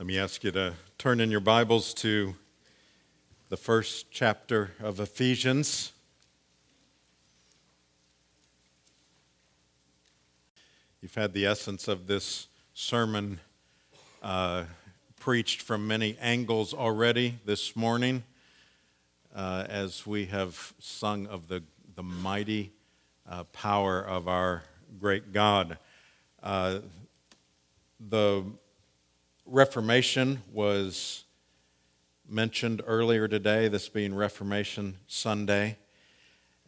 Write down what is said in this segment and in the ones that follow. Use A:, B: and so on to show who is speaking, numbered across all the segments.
A: Let me ask you to turn in your Bibles to the first chapter of Ephesians. You've had the essence of this sermon uh, preached from many angles already this morning uh, as we have sung of the, the mighty uh, power of our great God. Uh, the Reformation was mentioned earlier today, this being Reformation Sunday.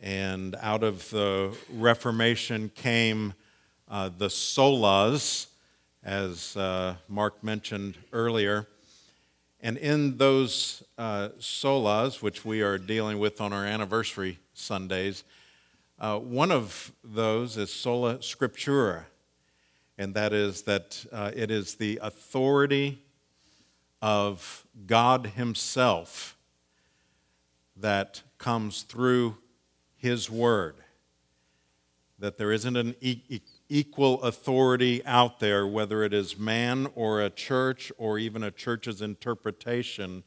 A: And out of the Reformation came uh, the solas, as uh, Mark mentioned earlier. And in those uh, solas, which we are dealing with on our anniversary Sundays, uh, one of those is sola scriptura and that is that uh, it is the authority of God Himself that comes through His Word. That there isn't an e- equal authority out there, whether it is man or a church or even a church's interpretation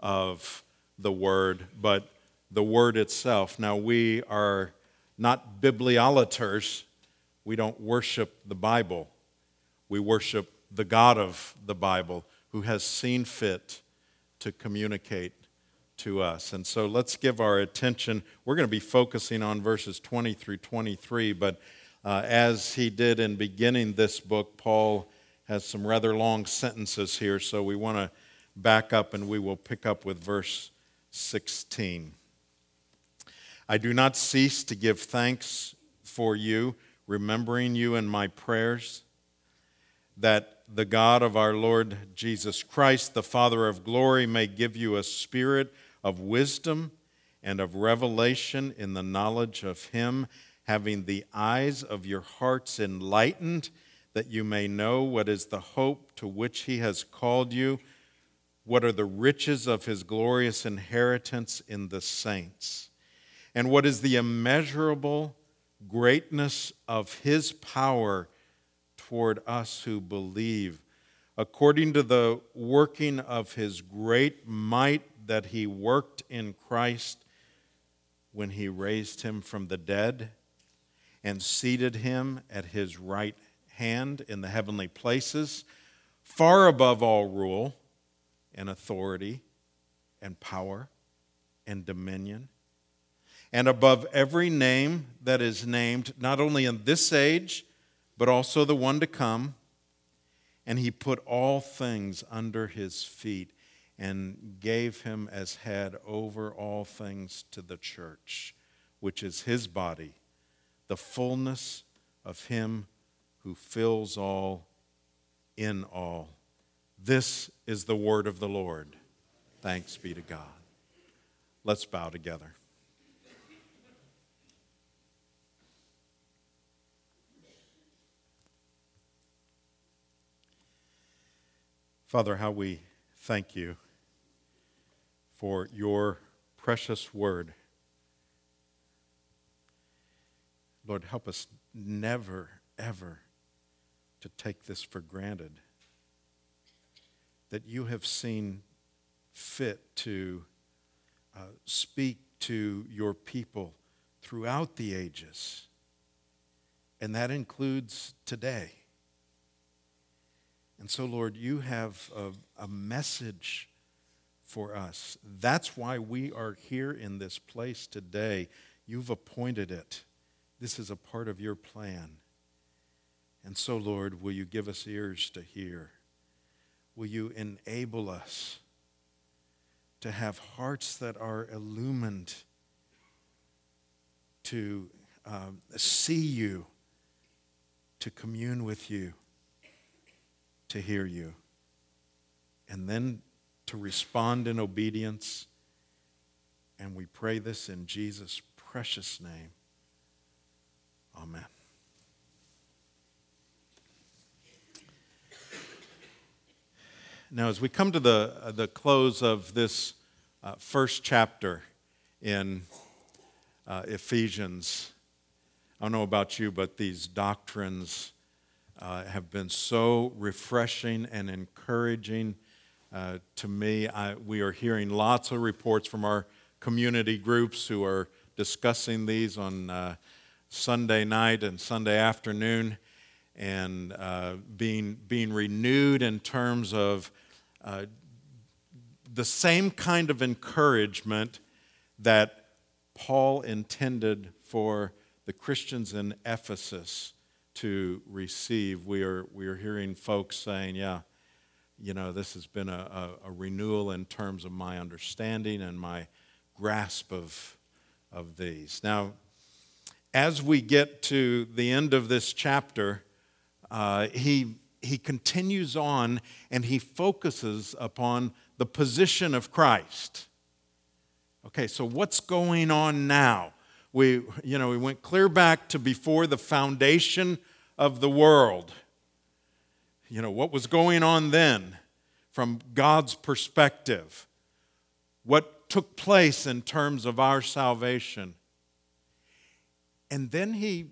A: of the Word, but the Word itself. Now, we are not bibliolaters we don't worship the Bible. We worship the God of the Bible who has seen fit to communicate to us. And so let's give our attention. We're going to be focusing on verses 20 through 23, but uh, as he did in beginning this book, Paul has some rather long sentences here, so we want to back up and we will pick up with verse 16. I do not cease to give thanks for you remembering you in my prayers, that the God of our Lord Jesus Christ, the Father of glory, may give you a spirit of wisdom and of revelation in the knowledge of Him, having the eyes of your hearts enlightened, that you may know what is the hope to which He has called you, what are the riches of His glorious inheritance in the saints, and what is the immeasurable greatness of his power toward us who believe, according to the working of his great might that he worked in Christ when he raised him from the dead and seated him at his right hand in the heavenly places, far above all rule and authority and power and dominion and above every name that is named, not only in this age, but also the one to come. And he put all things under his feet and gave him as head over all things to the church, which is his body, the fullness of him who fills all in all. This is the word of the Lord. Thanks be to God. Let's bow together. Father, how we thank you for your precious word. Lord, help us never, ever to take this for granted. That you have seen fit to uh, speak to your people throughout the ages, and that includes today. And so, Lord, you have a, a, message for us. That's why we are here in this place today. You've appointed it, this is a part of your plan. And so, Lord, will you give us ears to hear? Will you enable us to have hearts that are illumined, to um, see you, to commune with you? To hear you and then to respond in obedience. And we pray this in Jesus' precious name. Amen. Now, as we come to the, uh, the close of this uh, first chapter in uh, Ephesians, I don't know about you, but these doctrines uh, have been so refreshing and encouraging uh, to me. I, we are hearing lots of reports from our community groups who are discussing these on uh, Sunday night and Sunday afternoon and uh, being, being renewed in terms of uh, the same kind of encouragement that Paul intended for the Christians in Ephesus to receive. We are, we are hearing folks saying, yeah, you know, this has been a, a, a renewal in terms of my understanding and my grasp of, of these. Now, as we get to the end of this chapter, uh, he, he continues on and he focuses upon the position of Christ. Okay, so what's going on now? We, you know, we went clear back to before the foundation of the world. You know, what was going on then from God's perspective? What took place in terms of our salvation? And then he,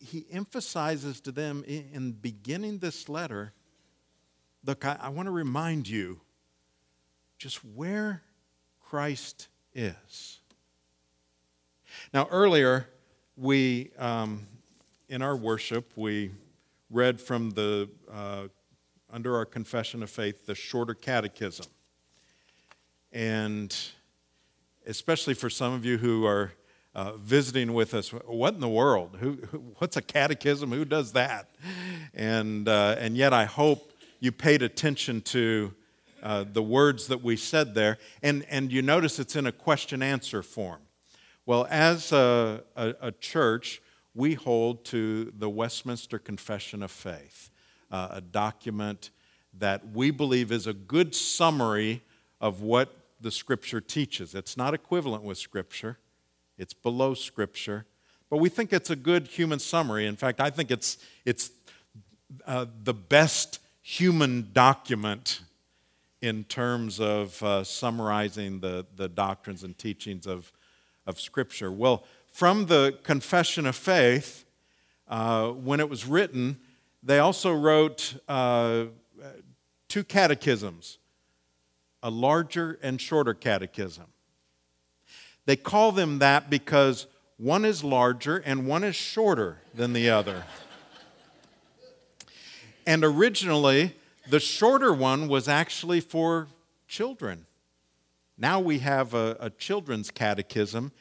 A: he emphasizes to them in beginning this letter look, I, I want to remind you just where Christ is. Now, earlier, we, um, in our worship, we read from the, uh, under our confession of faith, the shorter catechism. And especially for some of you who are uh, visiting with us, what in the world? Who, who, what's a catechism? Who does that? And, uh, and yet, I hope you paid attention to uh, the words that we said there. And, and you notice it's in a question answer form. Well, as a, a, a, church, we hold to the Westminster Confession of Faith, uh, a document that we believe is a good summary of what the Scripture teaches. It's not equivalent with Scripture, it's below Scripture, but we think it's a good human summary. In fact, I think it's, it's uh, the best human document in terms of uh, summarizing the, the doctrines and teachings of, of Scripture. Well, from the Confession of Faith, uh, when it was written, they also wrote uh, two catechisms a larger and shorter catechism. They call them that because one is larger and one is shorter than the other. and originally, the shorter one was actually for children. Now we have a, a, children's catechism,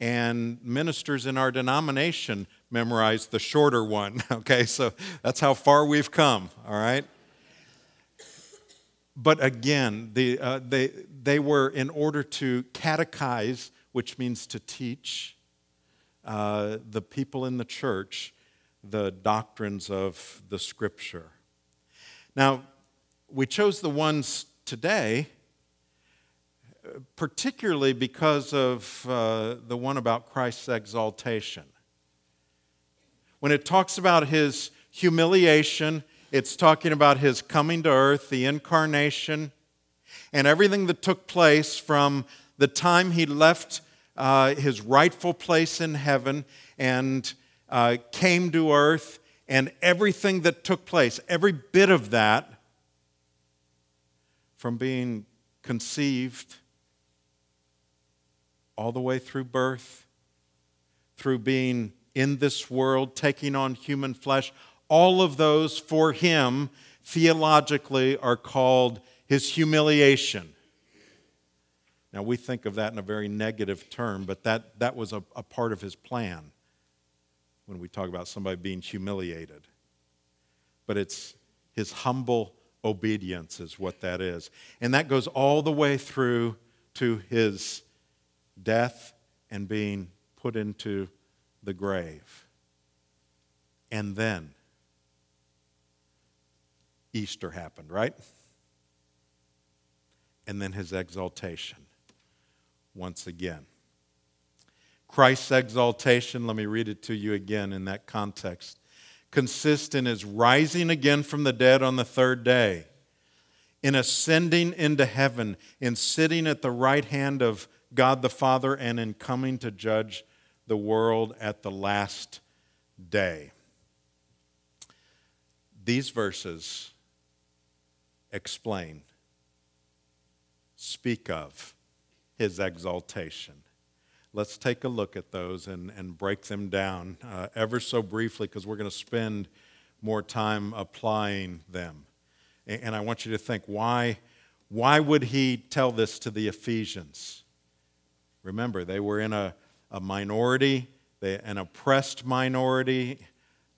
A: and ministers in our denomination memorize the shorter one. Okay, so that's how far we've come, all right? But again, the, uh, they, they were in order to catechize, which means to teach uh, the people in the church the doctrines of the scripture. Now, we chose the ones today particularly because of uh, the one about Christ's exaltation. When it talks about his humiliation, it's talking about his coming to earth, the incarnation, and everything that took place from the time he left uh, his rightful place in heaven and uh, came to earth, and everything that took place, every bit of that from being conceived all the way through birth, through being in this world, taking on human flesh, all of those for him theologically are called his humiliation. Now, we think of that in a very negative term, but that, that was a, a part of his plan when we talk about somebody being humiliated. But it's his humble obedience is what that is. And that goes all the way through to his death and being put into the grave. And then Easter happened, right? And then his exaltation once again. Christ's exaltation, let me read it to you again in that context consist in his rising again from the dead on the third day, in ascending into heaven, in sitting at the right hand of God the Father, and in coming to judge the world at the last day. These verses explain speak of his exaltation. Let's take a look at those and, and break them down uh, ever so briefly because we're going to spend more time applying them. And, and I want you to think why, why would he tell this to the Ephesians? Remember, they were in a, a minority, they, an oppressed minority,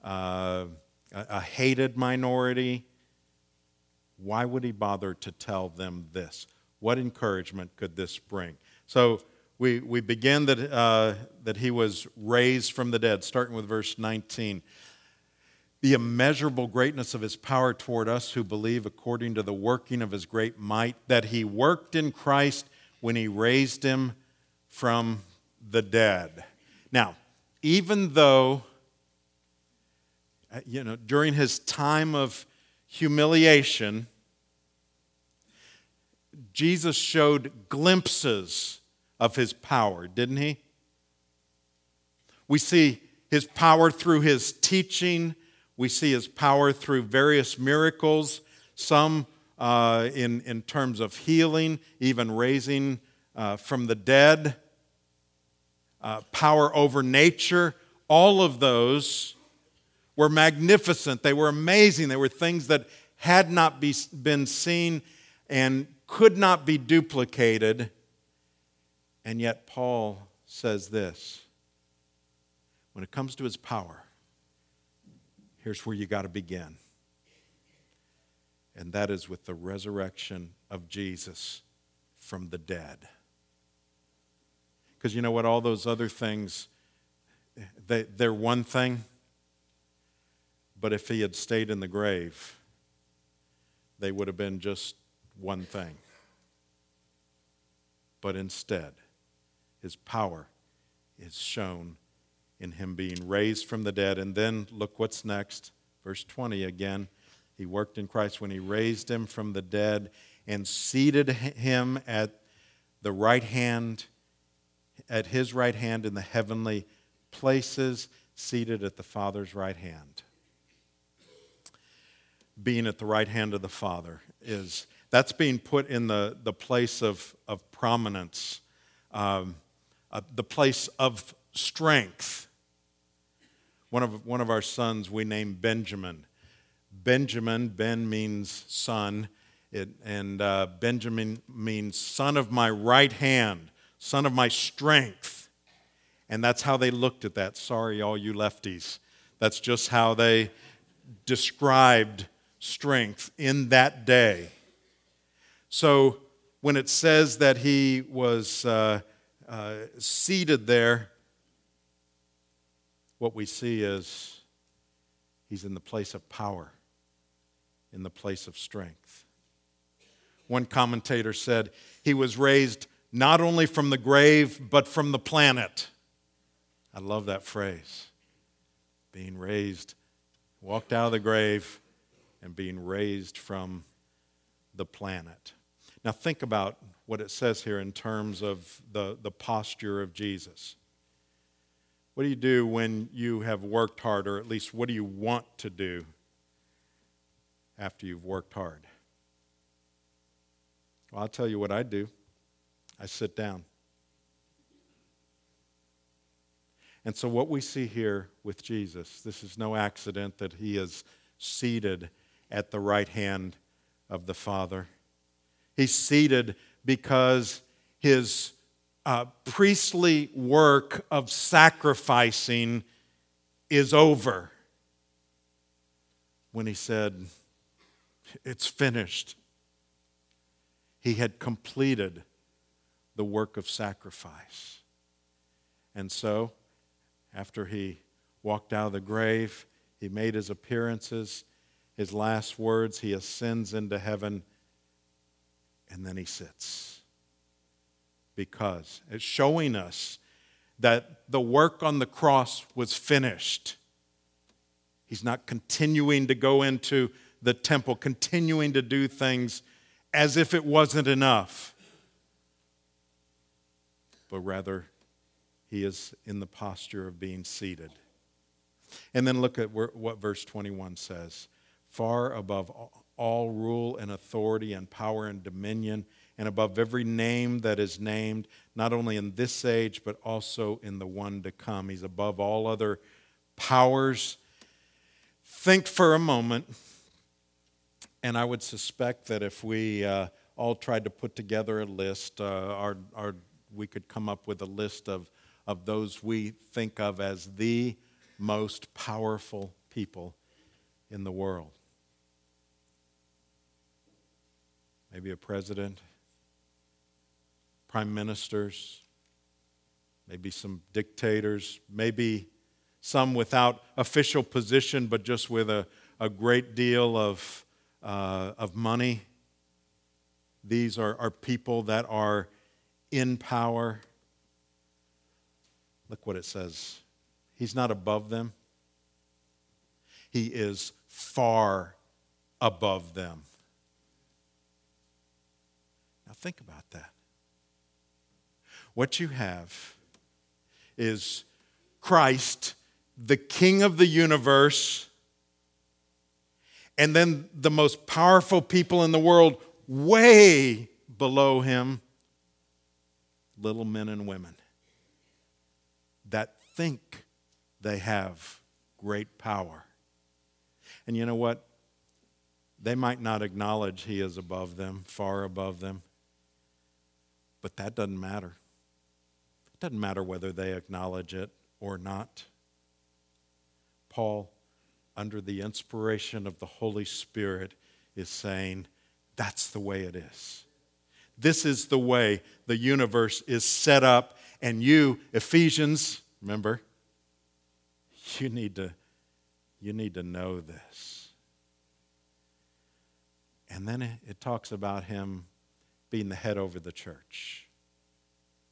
A: uh, a, a hated minority. Why would he bother to tell them this? What encouragement could this bring? So we, we begin that, uh, that he was raised from the dead, starting with verse 19. The immeasurable greatness of his power toward us who believe according to the working of his great might, that he worked in Christ when he raised him from the dead. Now, even though, uh, you know, during his time of humiliation, Jesus showed glimpses of his power, didn't he? We see his power through his teaching, we see his power through various miracles, some uh, in, in terms of healing, even raising uh, from the dead, uh, power over nature. All of those were magnificent. They were amazing. They were things that had not be, been seen and could not be duplicated. And yet, Paul says this when it comes to his power, here's where you got to begin. And that is with the resurrection of Jesus from the dead. Because you know what? All those other things, they, they're one thing. But if he had stayed in the grave, they would have been just one thing. But instead, his power is shown in him being raised from the dead. And then look what's next. Verse 20 again. He worked in Christ when he raised him from the dead and seated him at the right hand, at his right hand in the heavenly places, seated at the Father's right hand. Being at the right hand of the Father is that's being put in the, the place of, of prominence, um, uh, the place of strength. One of, one of our sons we named Benjamin. Benjamin, Ben means son, it, and uh, Benjamin means son of my right hand, son of my strength. And that's how they looked at that. Sorry, all you lefties. That's just how they described strength in that day. So when it says that he was uh, uh, seated there, what we see is he's in the place of power, in the place of strength. One commentator said he was raised not only from the grave, but from the planet. I love that phrase. Being raised, walked out of the grave, and being raised from the planet. Now, think about what it says here in terms of the, the posture of Jesus. What do you do when you have worked hard, or at least what do you want to do after you've worked hard? Well, I'll tell you what I do I sit down. And so, what we see here with Jesus, this is no accident that he is seated at the right hand of the Father. He's seated because his uh, priestly work of sacrificing is over. When he said, It's finished, he had completed the work of sacrifice. And so, after he walked out of the grave, he made his appearances, his last words, he ascends into heaven and then he sits. Because it's showing us that the work on the cross was finished. He's not continuing to go into the temple, continuing to do things as if it wasn't enough, but rather he is in the posture of being seated. And then look at what verse 21 says far above all rule and authority and power and dominion, and above every name that is named, not only in this age, but also in the one to come. He's above all other powers. Think for a moment, and I would suspect that if we uh, all tried to put together a list, uh, our, our, we could come up with a list of, of those we think of as the most powerful people in the world. Maybe a president, prime ministers, maybe some dictators, maybe some without official position but just with a, a great deal of, uh, of money. These are, are people that are in power. Look what it says. He's not above them, He is far above them. Now, think about that. What you have is Christ, the King of the universe, and then the most powerful people in the world, way below him, little men and women that think they have great power. And you know what? They might not acknowledge he is above them, far above them, but that doesn't matter. It doesn't matter whether they acknowledge it or not. Paul, under the inspiration of the Holy Spirit, is saying, that's the way it is. This is the way the universe is set up. And you, Ephesians, remember, you need to, you need to know this. And then it, talks about him being the head over the church.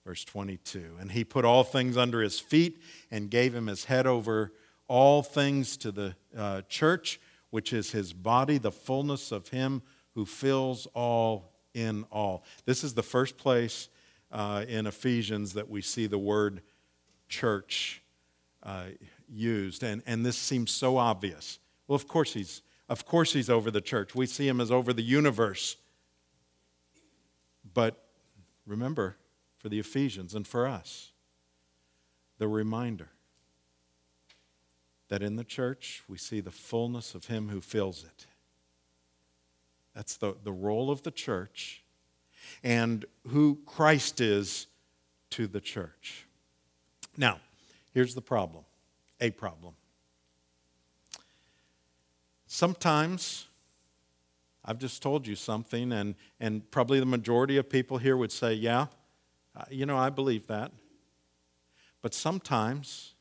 A: Verse 22. And he put all things under his feet and gave him his head over all things to the uh, church, which is his body, the fullness of him who fills all in all. This is the first place uh, in Ephesians that we see the word church uh, used. And, and this seems so obvious. Well, of course he's of course he's over the church. We see him as over the universe. But remember, for the Ephesians and for us, the reminder that in the church we see the fullness of Him who fills it. That's the, the role of the church and who Christ is to the church. Now, here's the problem a problem. Sometimes I've just told you something, and, and probably the majority of people here would say, Yeah, uh, you know, I believe that. But sometimes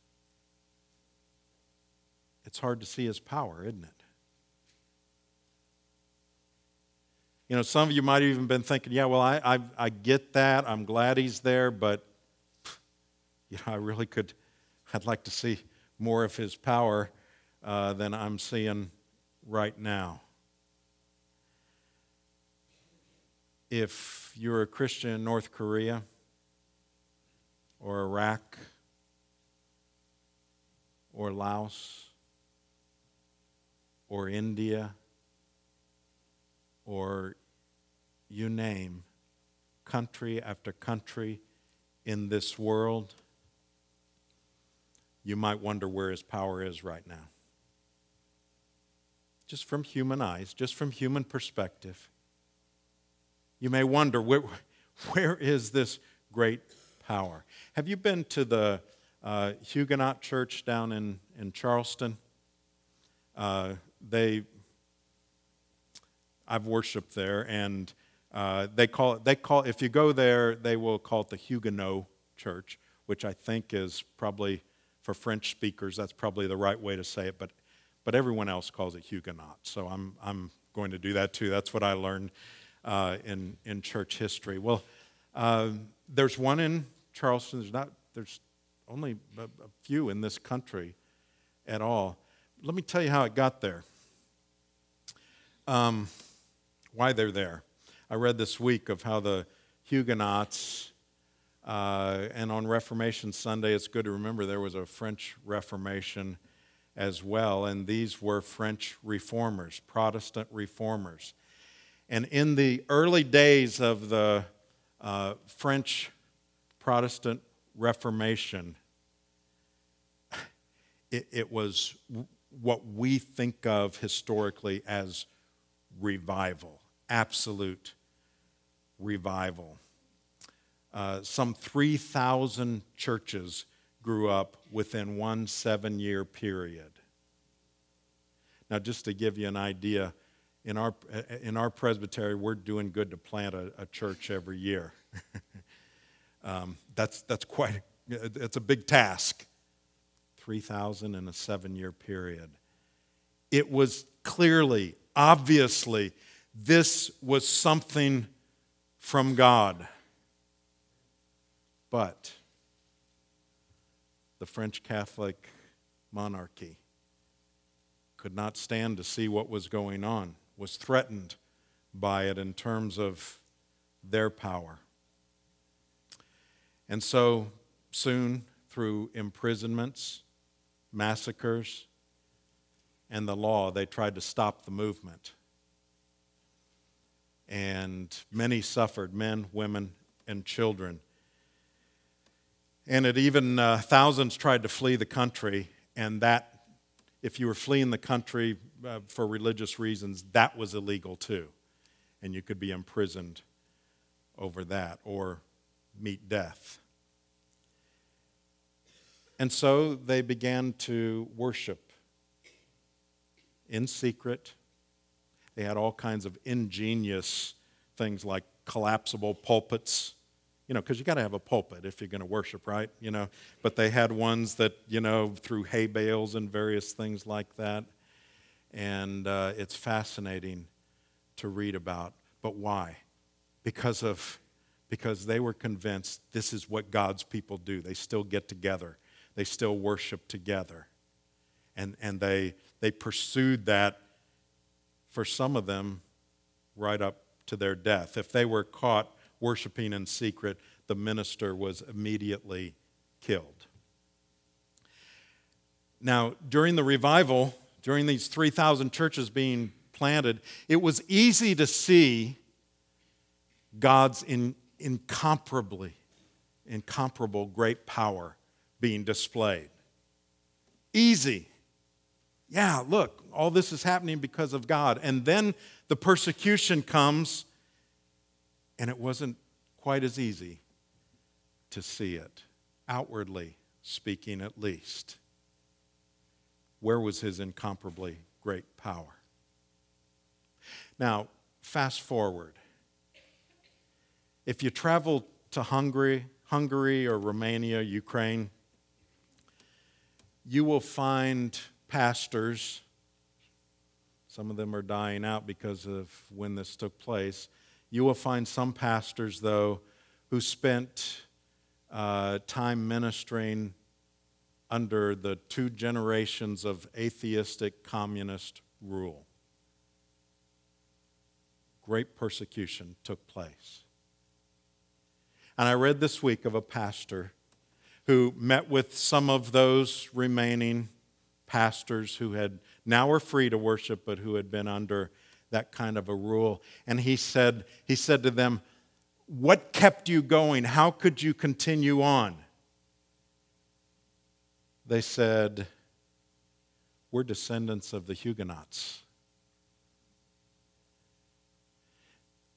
A: it's hard to see his power, isn't it? You know, some of you might have even been thinking, yeah, well, I, I, I get that. I'm glad he's there, but, you know, I really could, I'd like to see more of his power uh, than I'm seeing right now. if you're a Christian in North Korea or Iraq or Laos or India or you name country after country in this world, you might wonder where his power is right now. Just from human eyes, just from human perspective you may wonder where, where is this great power? Have you been to the uh, Huguenot church down in, in Charleston? Uh, they, I've worshiped there, and uh, they call it, they call, if you go there, they will call it the Huguenot church, which I think is probably, for French speakers, that's probably the right way to say it, but, but everyone else calls it Huguenot. So I'm, I'm going to do that too. That's what I learned uh, in, in church history. Well, uh, there's one in Charleston. There's, not, there's only a, few in this country at all. Let me tell you how it got there. Um, why they're there. I read this week of how the Huguenots, uh, and on Reformation Sunday, it's good to remember there was a French Reformation, as well, and these were French reformers, Protestant reformers. And in the early days of the uh, French Protestant Reformation, it, it was what we think of historically as revival, absolute revival. Uh, some 3,000 churches grew up within one seven year period. Now, just to give you an idea, in our, in our presbytery, we're doing good to plant a, a church every year. um, that's, that's quite, it's a big task. 3,000 in a seven year period. It was clearly, obviously, this was something from God. But the French Catholic monarchy could not stand to see what was going on, was threatened by it in terms of their power. And so soon, through imprisonments, massacres, and the law, they tried to stop the movement. And many suffered men, women, and children. And it even, uh, thousands tried to flee the country, and that, if you were fleeing the country uh, for religious reasons, that was illegal too. And you could be imprisoned over that or meet death. And so they began to worship in secret. They had all kinds of ingenious things like collapsible pulpits, you know, because you got to have a pulpit if you're going to worship, right? You know, but they had ones that, you know, through hay bales and various things like that. And uh, it's fascinating to read about. But why? Because of because they were convinced this is what God's people do. They still get together they still worship together. And, and they, they pursued that for some of them right up to their death. If they were caught worshiping in secret, the minister was immediately killed. Now, during the revival, during these 3,000 churches being planted, it was easy to see God's in, incomparably, incomparable great power being displayed. Easy. Yeah, look, all this is happening because of God. And then the persecution comes, and it wasn't quite as easy to see it, outwardly speaking at least. Where was his incomparably great power? Now, fast forward. If you travel to Hungary, Hungary or Romania, Ukraine, you will find pastors, some of them are dying out because of when this took place. You will find some pastors, though, who spent uh, time ministering under the two generations of atheistic communist rule. Great persecution took place. And I read this week of a pastor who met with some of those remaining pastors who had now were free to worship, but who had been under that kind of a rule. And he said, he said to them, What kept you going? How could you continue on? They said, We're descendants of the Huguenots.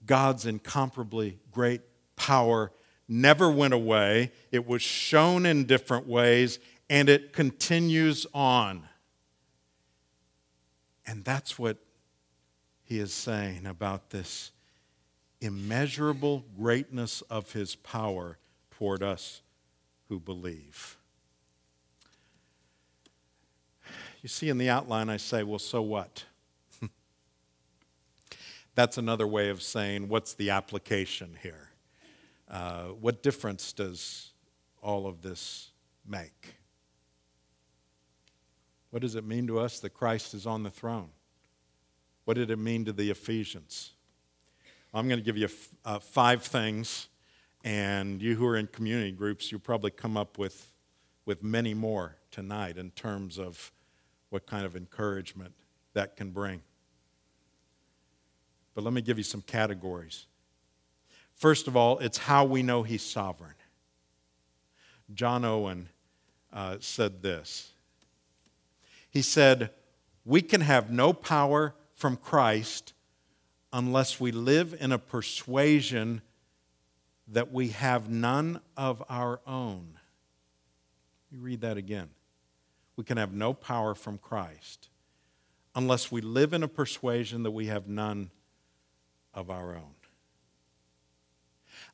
A: God's incomparably great power never went away. It was shown in different ways, and it continues on. And that's what he is saying about this immeasurable greatness of his power toward us who believe. You see, in the outline, I say, well, so what? That's another way of saying, what's the application here? Uh, what difference does all of this make? What does it mean to us that Christ is on the throne? What did it mean to the Ephesians? I'm going to give you uh, five things, and you who are in community groups, you'll probably come up with, with many more tonight in terms of what kind of encouragement that can bring. But let me give you some categories. First of all, it's how we know He's sovereign. John Owen uh, said this. He said, We can have no power from Christ unless we live in a persuasion that we have none of our own. You read that again. We can have no power from Christ unless we live in a persuasion that we have none of our own.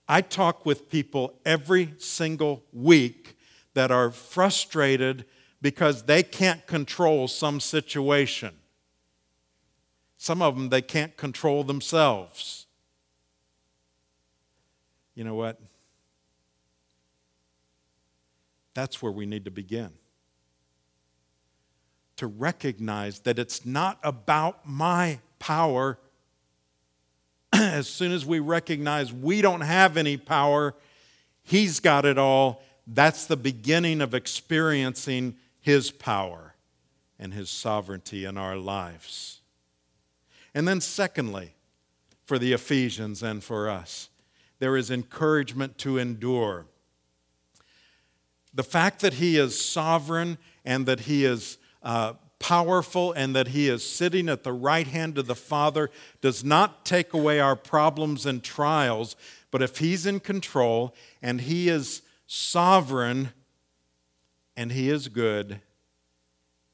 A: I talk with people every single week that are frustrated because they can't control some situation. Some of them, they can't control themselves. You know what? That's where we need to begin. To recognize that it's not about my power. as soon as we recognize we don't have any power, He's got it all. That's the beginning of experiencing His power and His sovereignty in our lives. And then, secondly, for the Ephesians and for us, there is encouragement to endure. The fact that He is sovereign and that He is uh, powerful and that He is sitting at the right hand of the Father does not take away our problems and trials, but if He's in control and He is sovereign and He is good,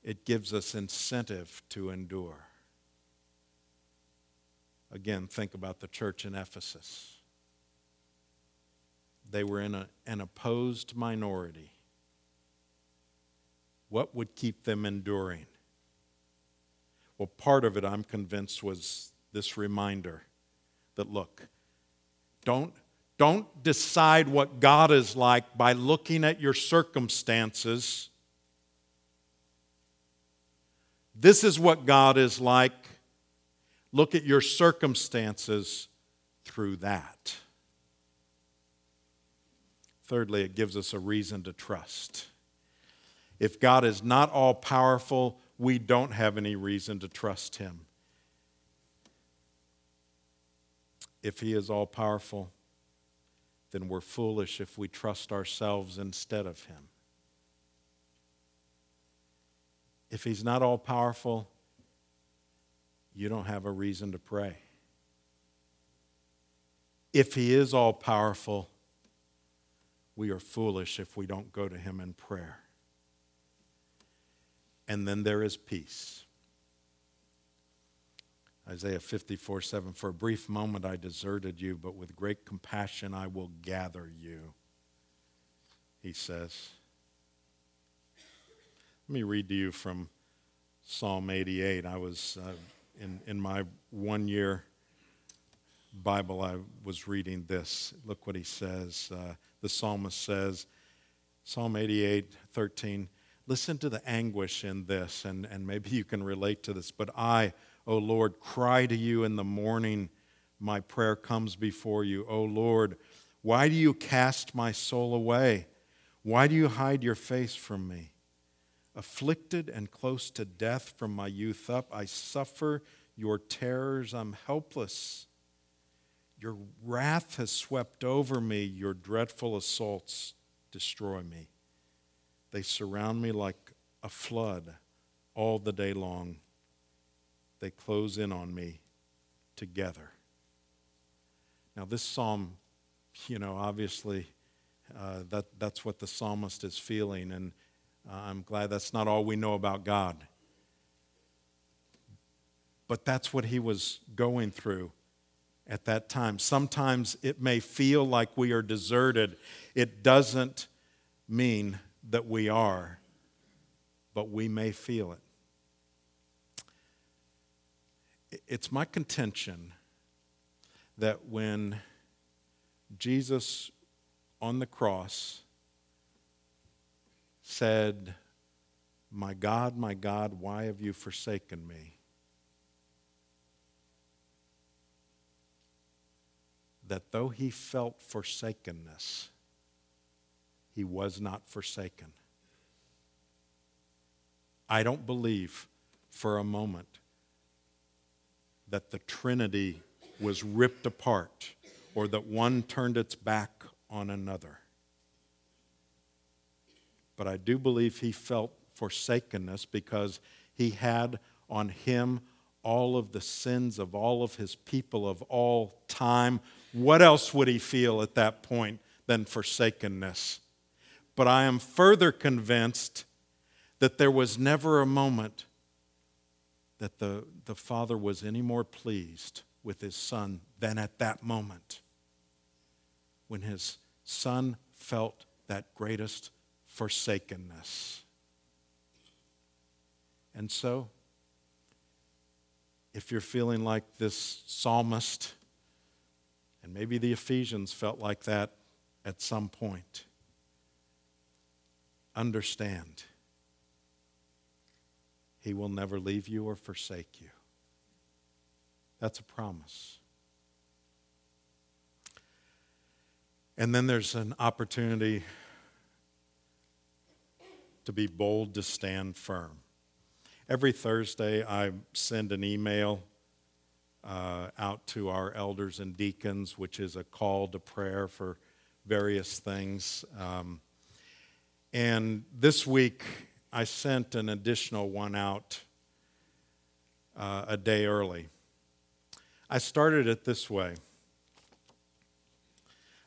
A: it gives us incentive to endure. Again, think about the church in Ephesus. They were in a, an opposed minority. What would keep them enduring? Well, part of it, I'm convinced, was this reminder that look, don't, don't decide what God is like by looking at your circumstances. This is what God is like. Look at your circumstances through that. Thirdly, it gives us a reason to trust. If God is not all powerful, we don't have any reason to trust Him. If He is all powerful, then we're foolish if we trust ourselves instead of Him. If He's not all powerful, you don't have a reason to pray. If He is all powerful, we are foolish if we don't go to Him in prayer. And then there is peace. Isaiah 54 7 For a brief moment I deserted you, but with great compassion I will gather you, he says. Let me read to you from Psalm 88. I was uh, in, in my one year Bible, I was reading this. Look what he says. Uh, the psalmist says, Psalm 88, 13, listen to the anguish in this, and, and maybe you can relate to this. But I, O Lord, cry to you in the morning. My prayer comes before you. O Lord, why do you cast my soul away? Why do you hide your face from me? Afflicted and close to death from my youth up, I suffer your terrors. I'm helpless. Your wrath has swept over me. Your dreadful assaults destroy me. They surround me like a flood all the day long. They close in on me together. Now, this psalm, you know, obviously, uh, that, that's what the psalmist is feeling, and uh, I'm glad that's not all we know about God. But that's what he was going through at that time. Sometimes it may feel like we are deserted. It doesn't mean that we are, but we may feel it. It's my contention that when Jesus on the cross said, My God, my God, why have you forsaken me? that though he felt forsakenness, he was not forsaken. I don't believe for a moment that the Trinity was ripped apart or that one turned its back on another. But I do believe he felt forsakenness because he had on him all of the sins of all of his people of all time. What else would he feel at that point than forsakenness? But I am further convinced that there was never a moment that the, the Father was any more pleased with his Son than at that moment when his Son felt that greatest forsakenness. And so, if you're feeling like this psalmist, and maybe the Ephesians felt like that at some point, understand He will never leave you or forsake you. That's a promise. And then there's an opportunity to be bold, to stand firm. Every Thursday, I send an email uh, out to our elders and deacons, which is a call to prayer for various things. Um, and this week, I sent an additional one out uh, a day early. I started it this way.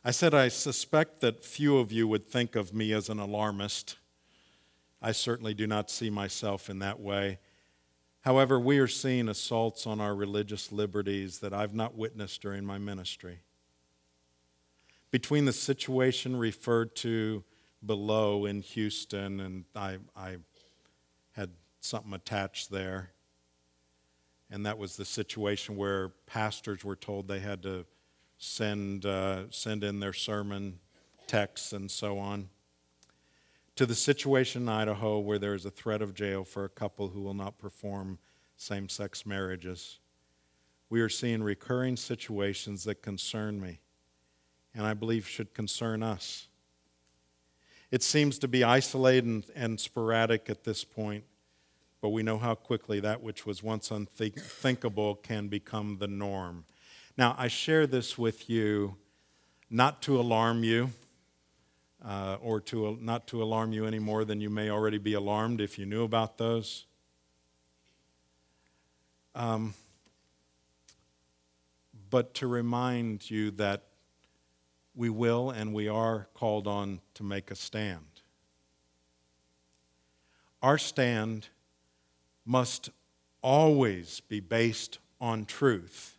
A: I said, I suspect that few of you would think of me as an alarmist. I certainly do not see myself in that way. However, we are seeing assaults on our religious liberties that I've not witnessed during my ministry. Between the situation referred to below in Houston, and I, I had something attached there, and that was the situation where pastors were told they had to send, uh, send in their sermon texts and so on to the situation in Idaho where there is a threat of jail for a couple who will not perform same sex marriages. We are seeing recurring situations that concern me and I believe should concern us. It seems to be isolated and, and sporadic at this point, but we know how quickly that which was once unthinkable can become the norm. Now, I share this with you not to alarm you uh, or to, not to alarm you any more than you may already be alarmed if you knew about those. Um, but to remind you that we will and we are called on to make a stand. Our stand must always be based on truth,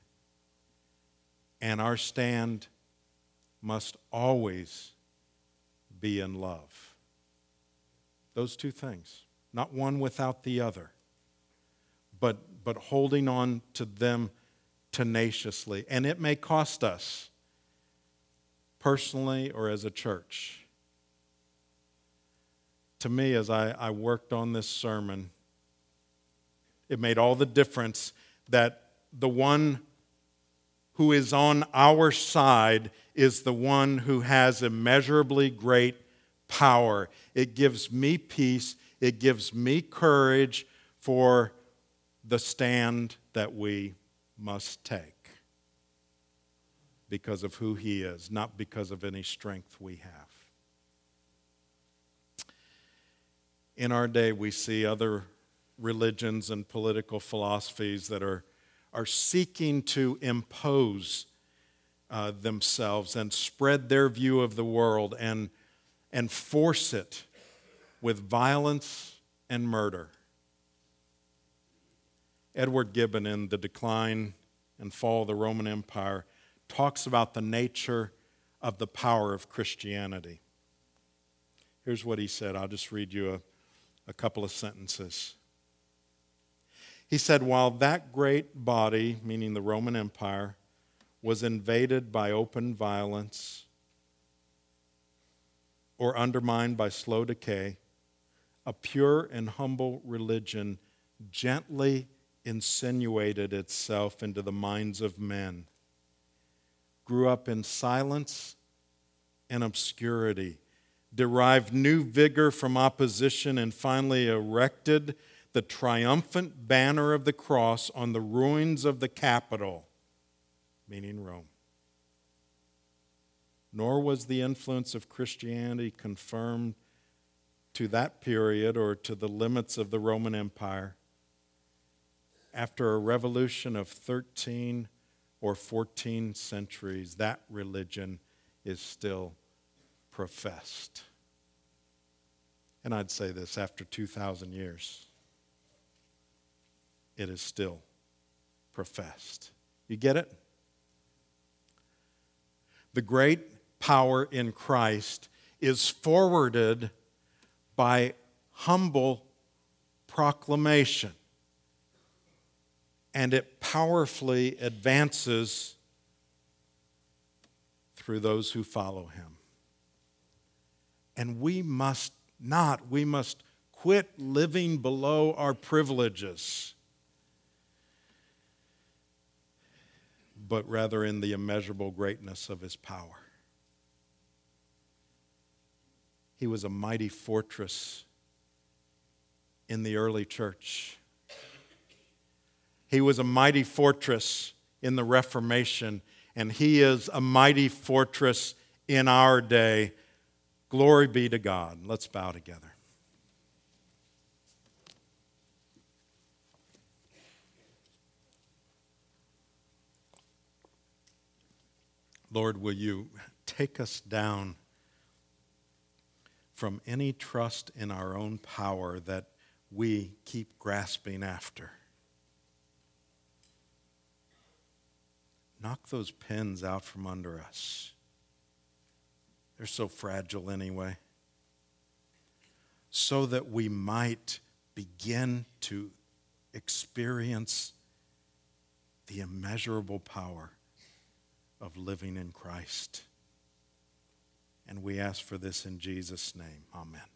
A: and our stand must always be in love. Those two things, not one without the other, but, but holding on to them tenaciously. And it may cost us, personally or as a church. To me, as I, I worked on this sermon, it made all the difference that the one who is on our side is the one who has immeasurably great power. It gives me peace, it gives me courage for the stand that we must take because of who he is, not because of any strength we have. In our day, we see other religions and political philosophies that are are seeking to impose uh, themselves and spread their view of the world and, and force it with violence and murder. Edward Gibbon, in The Decline and Fall of the Roman Empire, talks about the nature of the power of Christianity. Here's what he said. I'll just read you a, a couple of sentences. He said, While that great body, meaning the Roman Empire, was invaded by open violence or undermined by slow decay, a pure and humble religion gently insinuated itself into the minds of men, grew up in silence and obscurity, derived new vigor from opposition, and finally erected the triumphant banner of the cross on the ruins of the Capitol, meaning Rome. Nor was the influence of Christianity confirmed to that period or to the limits of the Roman Empire. After a revolution of 13 or 14 centuries, that religion is still professed. And I'd say this after 2,000 years, it is still professed. You get it? The great power in Christ is forwarded by humble proclamation, and it powerfully advances through those who follow him. And we must not, we must quit living below our privileges, but rather in the immeasurable greatness of his power. He was a mighty fortress in the early church. He was a mighty fortress in the Reformation, and he is a mighty fortress in our day Glory be to God. Let's bow together. Lord, will you take us down from any trust in our own power that we keep grasping after? Knock those pins out from under us. They're so fragile anyway. So that we might begin to experience the immeasurable power of living in Christ. And we ask for this in Jesus' name. Amen.